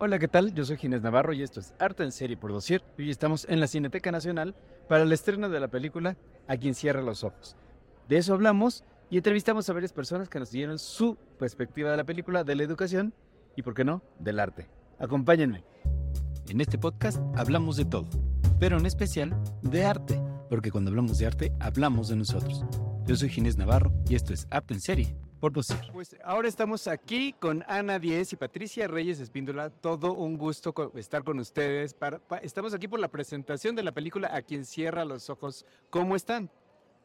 Hola, ¿qué tal? Yo soy Ginés Navarro y esto es Arte en Serie por Dossier. Hoy estamos en la Cineteca Nacional para el estreno de la película A quien cierra los ojos. De eso hablamos y entrevistamos a varias personas que nos dieron su perspectiva de la película, de la educación y, por qué no, del arte. Acompáñenme. En este podcast hablamos de todo, pero en especial de arte, porque cuando hablamos de arte hablamos de nosotros. Yo soy Ginés Navarro y esto es Arte en Serie por. Pues ahora estamos aquí con Ana Díez y Patricia Reyes Espíndola. Todo un gusto estar con ustedes. Para- pa- estamos aquí por la presentación de la película A quien cierra los ojos. ¿Cómo están?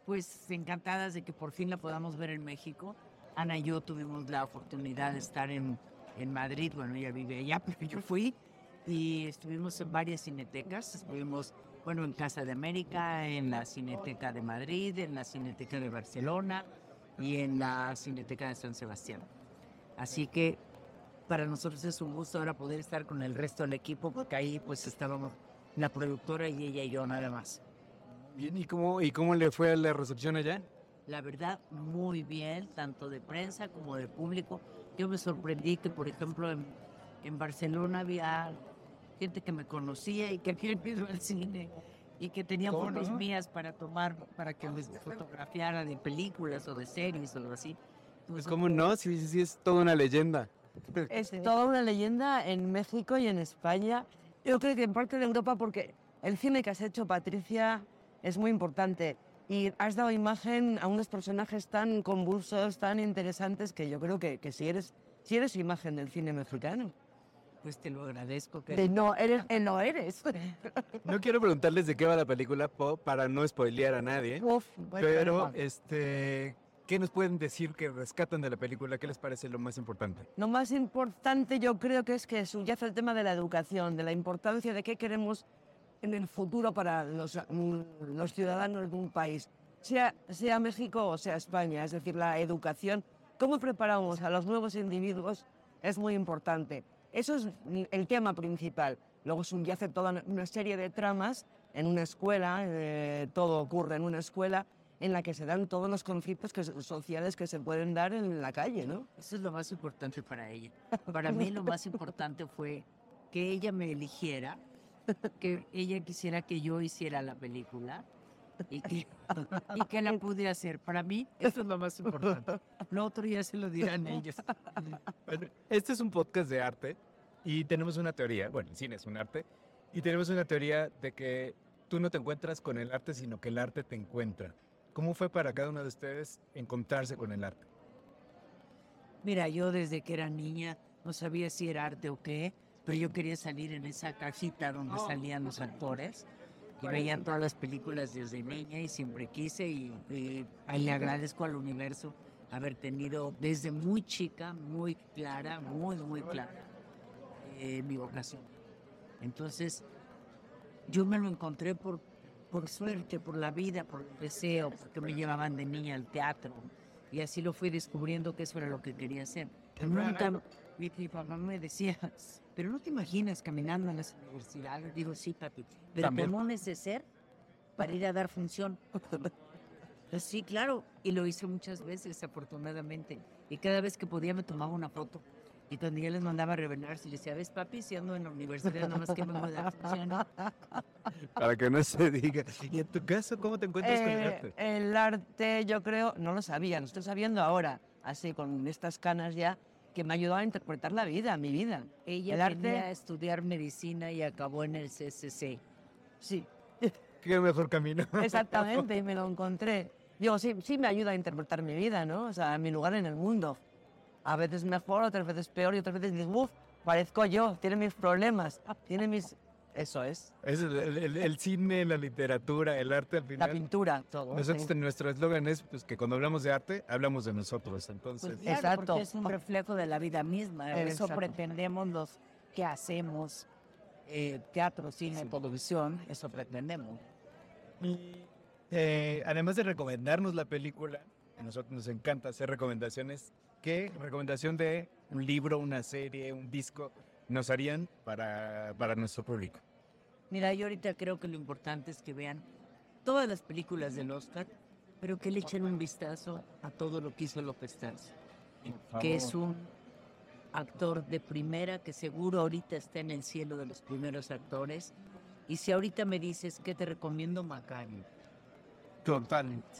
Pues encantadas de que por fin la podamos ver en México. Ana y yo tuvimos la oportunidad de estar en, en Madrid, bueno, ella vive allá, pero yo fui y estuvimos en varias cinetecas. Estuvimos, bueno, en Casa de América, en la Cineteca de Madrid, en la Cineteca de Barcelona y en la Cineteca de San Sebastián. Así que para nosotros es un gusto ahora poder estar con el resto del equipo, porque ahí pues estábamos la productora y ella y yo nada más. Bien, ¿y cómo, y cómo le fue la recepción allá? La verdad, muy bien, tanto de prensa como de público. Yo me sorprendí que, por ejemplo, en, en Barcelona había gente que me conocía y que había ido al cine y que tenían ¿Cómo fotos no? mías para tomar, para que les fotografiara de películas o de series o algo así. Pues cómo no, sí, sí, sí, es toda una leyenda. Es toda una leyenda en México y en España. Yo creo que en parte de Europa porque el cine que has hecho, Patricia, es muy importante. Y has dado imagen a unos personajes tan convulsos, tan interesantes, que yo creo que, que si, eres, si eres imagen del cine mexicano. Pues te lo agradezco. Que... De no eres, eh, no eres. No quiero preguntarles de qué va la película po- para no spoilear a nadie, Uf, bueno, pero bueno. este, ¿qué nos pueden decir que rescatan de la película? ¿Qué les parece lo más importante? Lo más importante yo creo que es que subyace el tema de la educación, de la importancia de qué queremos en el futuro para los, mm, los ciudadanos de un país, sea, sea México o sea España, es decir, la educación, cómo preparamos a los nuevos individuos es muy importante. Eso es el tema principal. Luego subyace toda una serie de tramas en una escuela, eh, todo ocurre en una escuela en la que se dan todos los conflictos que, sociales que se pueden dar en la calle, ¿no? Eso es lo más importante para ella. Para mí lo más importante fue que ella me eligiera, que ella quisiera que yo hiciera la película y que, y que la pudiera hacer. Para mí eso es lo más importante. Lo otro ya se lo dirán ellos. Bueno, este es un podcast de arte y tenemos una teoría, bueno, el cine es un arte, y tenemos una teoría de que tú no te encuentras con el arte, sino que el arte te encuentra. ¿Cómo fue para cada uno de ustedes encontrarse con el arte? Mira, yo desde que era niña no sabía si era arte o qué, pero yo quería salir en esa cajita donde salían los actores y veían todas las películas desde niña y siempre quise y, y ahí le agradezco al universo haber tenido desde muy chica, muy clara, muy, muy clara eh, mi vocación. Entonces, yo me lo encontré por, por suerte, por la vida, por el deseo, porque me llevaban de niña al teatro. Y así lo fui descubriendo que eso era lo que quería hacer. Nunca, mi, mi papá me decía, pero no te imaginas caminando en las universidades. Digo, sí, papi, pero También. como neceser para ir a dar función. Pues sí, claro, y lo hice muchas veces, afortunadamente. Y cada vez que podía me tomaba una foto. Y cuando yo les mandaba a revelarse, yo decía, ¿ves, papi? Si ando en la universidad, nada más que me voy a dar función. Para que no se diga. ¿Y en tu caso cómo te encuentras con el Eh, arte? el arte, yo creo, no lo sabía, lo estoy sabiendo ahora, así con estas canas ya, que me ha ayudado a interpretar la vida, mi vida. Ella El arte- venía a estudiar medicina y acabó en el CCC. Sí, ¿Qué mejor camino? exactamente, y me lo encontré. Digo, sí, sí me ayuda a interpretar mi vida, ¿no? O sea, mi lugar en el mundo. A veces mejor, otras veces peor, y otras veces dices, uff, parezco yo, tiene mis problemas, tiene mis... Eso es, Es el, el- el cine, la literatura, el arte al la final. pintura, todo. Nosotros, sí. nuestro eslogan es pues, que cuando hablamos de arte, hablamos de nosotros. Entonces, Pues claro, Exacto. porque es un reflejo de la vida misma. Eso Exacto. pretendemos los que hacemos eh, teatro, cine, televisión, eso pretendemos. Eh, además de recomendarnos la película, a nosotros nos encanta hacer recomendaciones. ¿Qué recomendación de un libro, una serie, un disco nos harían para, para nuestro público? Mira, yo ahorita creo que lo importante es que vean todas las películas del Oscar, pero que le echen un vistazo a todo lo que hizo López Tarso, que es un actor de primera que seguro ahorita está en el cielo de los primeros actores. Y si ahorita me dices que te recomiendo Macario. Totalmente.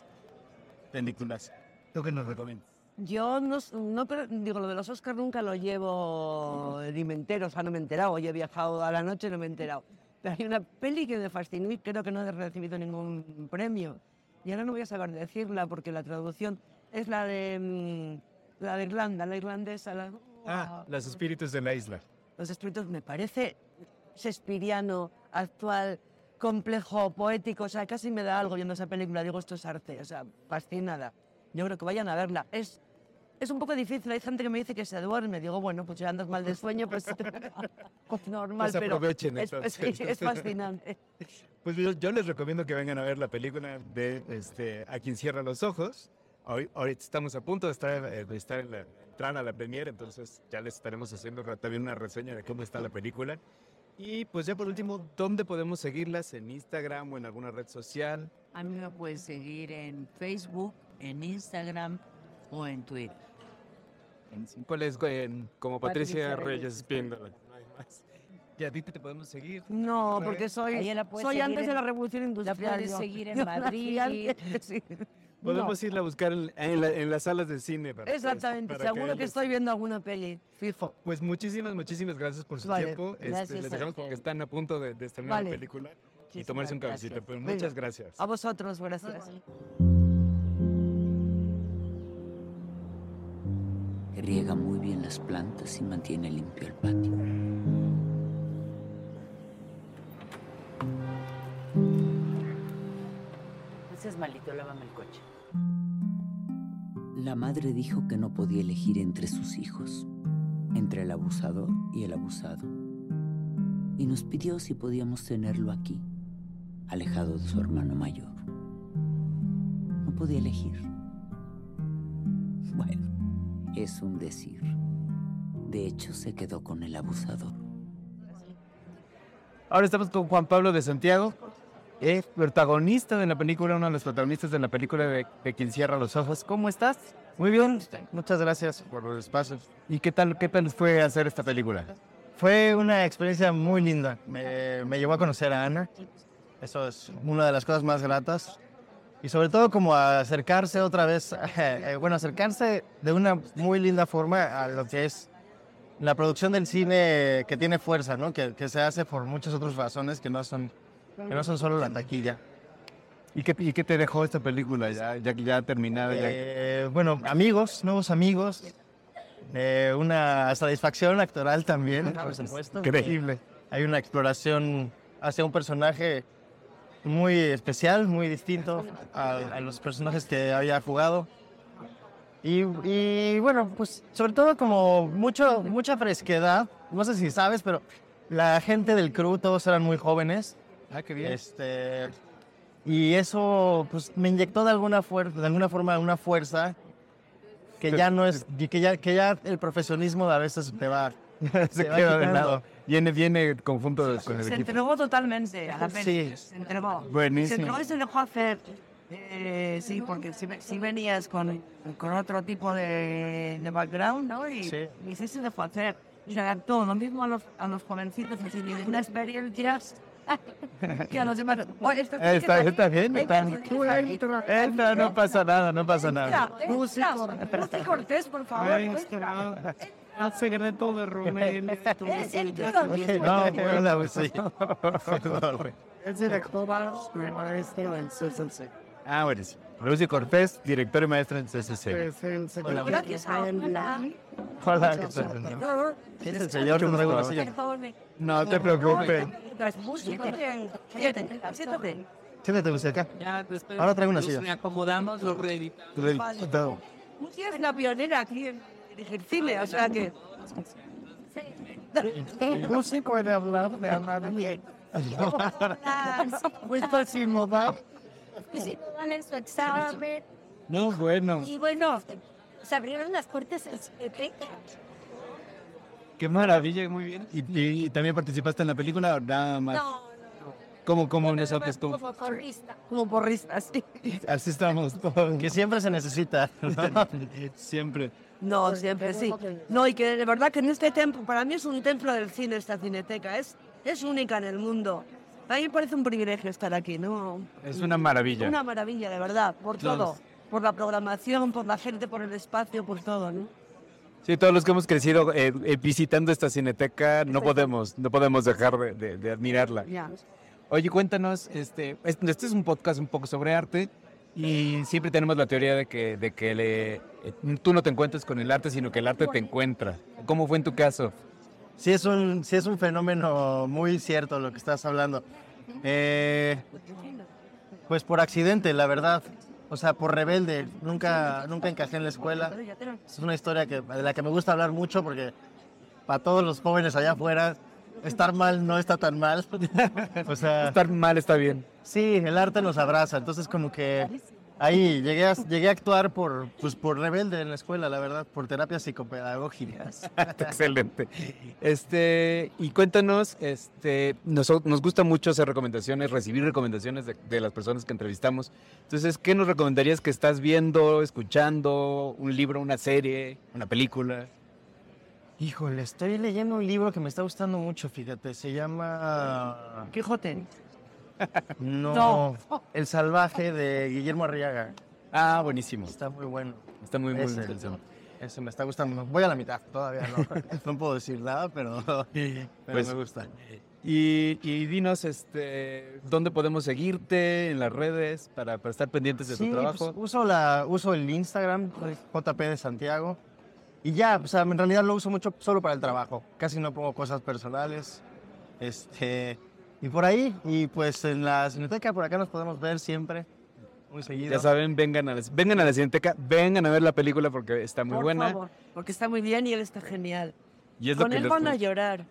Películas. ¿Tú qué nos recomiendas? Yo no, no pero, digo, lo de los Oscars nunca lo llevo ni me entero, o sea, no me he enterado. Hoy he viajado a la noche y no me he enterado. Pero hay una peli que me fascinó y creo que no he recibido ningún premio. Y ahora no voy a saber decirla porque la traducción es la de mm, la de Irlanda, la irlandesa. La, Ah, Los espíritus de la isla. Los espíritus me parece shakespeariano, actual, complejo, poético, o sea, casi me da algo viendo esa película, digo, esto es arte, o sea, fascinada. Yo creo que vayan a verla. Es, es un poco difícil, hay gente que me dice que se duerme, digo, bueno, pues si andas mal de sueño, pues, pues normal, Pues pero aprovechen es, entonces. es- es fascinante. Pues yo, yo les recomiendo que vengan a ver la película de este, A quien cierra los ojos. Hoy, ahorita estamos a punto de estar, eh, de estar en la entrar a la premiere, entonces ya les estaremos haciendo también una reseña de cómo está la película. Y pues ya por último, ¿dónde podemos seguirlas? ¿En Instagram o en alguna red social? A mí me puedes seguir en Facebook, en Instagram o en Twitter. ¿Cuál es? En- como Patricia, Patricia Reyes Reyes Espíndola. No hay más. ¿Y a ti te podemos seguir? No, porque soy, la soy antes de en- la revolución La industrial. puedes yo. seguir en Yo Madrid. antes, sí. Podemos irla a buscar en, en la- en las salas de cine. para- Exactamente, para seguro que ellos- estoy viendo alguna peli, fijo. Pues muchísimas, muchísimas gracias por su Vale, tiempo. Este, gracias les a dejamos porque están a punto de, de estrenar Vale. la película y Muchísimas tomarse un cabecito. gracias. Pero Venga. muchas gracias. A vosotros, gracias. Que riega muy bien las plantas y mantiene limpio el patio. No seas malito, lávame el coche. La madre dijo que no podía elegir entre sus hijos, entre el abusador y el abusado. Y nos pidió si podíamos tenerlo aquí, alejado de su hermano mayor. No podía elegir. Bueno, es un decir. De hecho, se quedó con el abusador. Ahora estamos con Juan Pablo de Santiago, es protagonista de la película, uno de los protagonistas de la película de, de Quien cierra los ojos. ¿Cómo estás? Muy bien, muchas gracias por los espacios. ¿Y qué tal, qué tal fue hacer esta película? Fue una experiencia muy linda. Me, me llevó a conocer a Ana. Eso es una de las cosas más gratas. Y sobre todo como acercarse otra vez, eh, bueno, acercarse de una muy linda forma a lo que es la producción del cine que tiene fuerza, ¿no? Que, que se hace por muchas otras razones que no son, que no son solo la taquilla. ¿Y qué, y qué te dejó esta película ya, ya, ya terminada? ya? Eh, bueno, amigos, nuevos amigos. eh, una satisfacción actoral también, por supuesto. Increíble. Hay una exploración hacia un personaje muy especial, muy distinto a, a los personajes que había jugado. Y, y, bueno, pues sobre todo como mucho, mucha fresquedad. No sé si sabes, pero la gente del crew todos eran muy jóvenes. Ah, qué bien. Este, y eso pues, me inyectó de alguna, de alguna forma una fuerza que ya no es, que ya, que ya el profesionalismo a veces te va, se se queda de lado. Viene, viene conjunto de- con el Se equipo. entregó totalmente a la peli. Sí. Se entregó. Se Buenísimo. entregó y se dejó hacer. Eh, sí, porque si, si venías con, con otro tipo de, de background, ¿no? Y, Sí. y sí se dejó hacer. Y se adaptó lo mismo a los, a los jovencitos, así, de una experiencia que a los demás. Oye, esto Está, está bien, está bien. Entra, no pasa nada, no pasa nada. Lucy Cortés, por favor. Hace secreto de Romero. Es el protagonista. No, pero la sí. Es director de maestro en CCC. Ah, buenísimo. Lucy Cortés, director y maestra en CCC. El Hola, ¿qué tal? Es el señor. No te preocupes. Siéntate, Lucy, acá. Ahora traigo una nos silla. acomodamos, lo reeditamos. Lucy es la pionera aquí en, en el cine, o sea que... No se puede hablar de hablar bien. Pues así no da. Sí, dan su examen. No, bueno. Y bueno, se abrieron las puertas CPP. Qué maravilla, muy bien. ¿Y, y- y también participaste en la película o nada más? No, ¿Cómo, cómo en no, eso no, que estuvo? como corrista. Como porristas, sí. Así estamos todos. Que siempre se necesita. Siempre. No, siempre sí. No, y que de verdad que en este templo, para mí es un templo del cine esta cineteca, es, es única en el mundo. A mí me parece un privilegio estar aquí, ¿no? Es una maravilla. Una maravilla, de verdad, por todo. Por la programación, por la gente, por el espacio, por todo, ¿no? Sí, todos los que hemos crecido eh, eh, visitando esta cineteca no podemos, no podemos dejar de, de- de admirarla. Oye, cuéntanos, este, es- este es un podcast un poco sobre arte y siempre tenemos la teoría de que, de que le- tú no te encuentras con el arte, sino que el arte te encuentra. ¿Cómo fue en tu caso? Sí es un, sí es un fenómeno muy cierto lo que estás hablando. Eh, pues por accidente, la verdad. O sea, por rebelde. Nunca, nunca encajé en la escuela. Es una historia que, de la que me gusta hablar mucho porque para todos los jóvenes allá afuera, estar mal no está tan mal. o sea, Estar mal está bien. sí, el arte nos abraza. Entonces como que ahí llegué a, llegué a actuar por, pues, por rebelde en la escuela, la verdad, por terapias psicopedagógicas. Excelente. Este, y cuéntanos, este, nos, nos gusta mucho hacer recomendaciones, recibir recomendaciones de, de las personas que entrevistamos. Entonces, ¿qué nos recomendarías que estás viendo, escuchando? ¿Un libro, una serie, una película? Híjole, estoy leyendo un libro que me está gustando mucho, fíjate. Se llama... Quijote. No, No. El salvaje de Guillermo Arriaga. Ah, buenísimo. Está muy bueno. Está muy, muy Ese. interesante. Ese me está gustando. Voy a la mitad, todavía no. no puedo decir nada, pero, pero Pues- me gusta. Y, y dinos, este, ¿dónde podemos seguirte en las redes para, para estar pendientes de Sí, tu trabajo? pues, uso, la, uso el Instagram, JP de Santiago. Y ya, o sea, en realidad lo uso mucho solo para el trabajo. Casi no pongo cosas personales. Este, y por ahí, y pues en la Cineteca, por acá nos podemos ver siempre, muy seguido. ya saben, vengan a la, vengan a la Cineteca, vengan a ver la película porque está muy Por buena. favor, porque está muy bien y él está genial. Y es lo Con que él les van a llorar.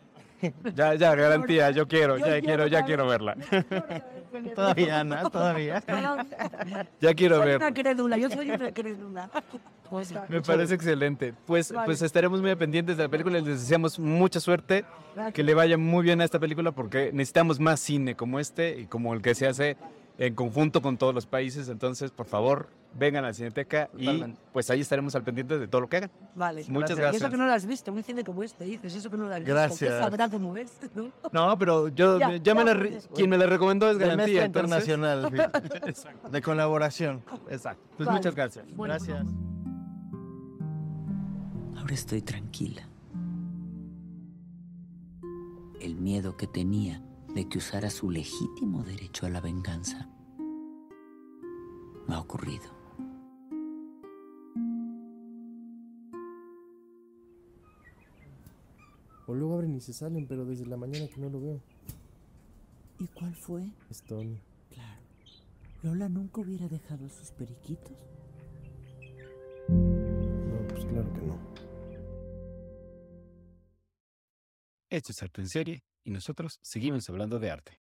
Ya, ya, garantía, yo quiero, Yo ya quiero, ya quiero verla. Todavía, Ana, todavía. Ya quiero Soy ver. una crédula, yo soy una crédula. Pues, Me parece excelente. Pues, Vale. pues estaremos muy pendientes de la película y les deseamos mucha suerte, que le vaya muy bien a esta película porque necesitamos más cine como este y como el que se hace en conjunto con todos los países. Entonces, por favor, vengan a la Cineteca y pues ahí estaremos al pendiente de todo lo que hagan. Vale. Muchas Y eso gracias. que no lo has visto, un cine como este, dices, eso que no lo has visto. Gracias. ¿Qué sabrás cómo es? ¿no? No, pero yo Ya, ya, ya, me la pues, quien me la recomendó es garantía. internacional, de colaboración. Exacto. Pues Vale. muchas gracias. Bueno, Gracias. Ahora estoy tranquila. El miedo que tenía de que usara su legítimo derecho a la venganza me ha ocurrido. O luego abren y se salen, pero desde la mañana que no lo veo. ¿Y cuál fue? Es Tony. Claro. Lola nunca hubiera dejado sus periquitos. No, pues claro que no. Esto es Arte en Serie y nosotros seguimos hablando de arte.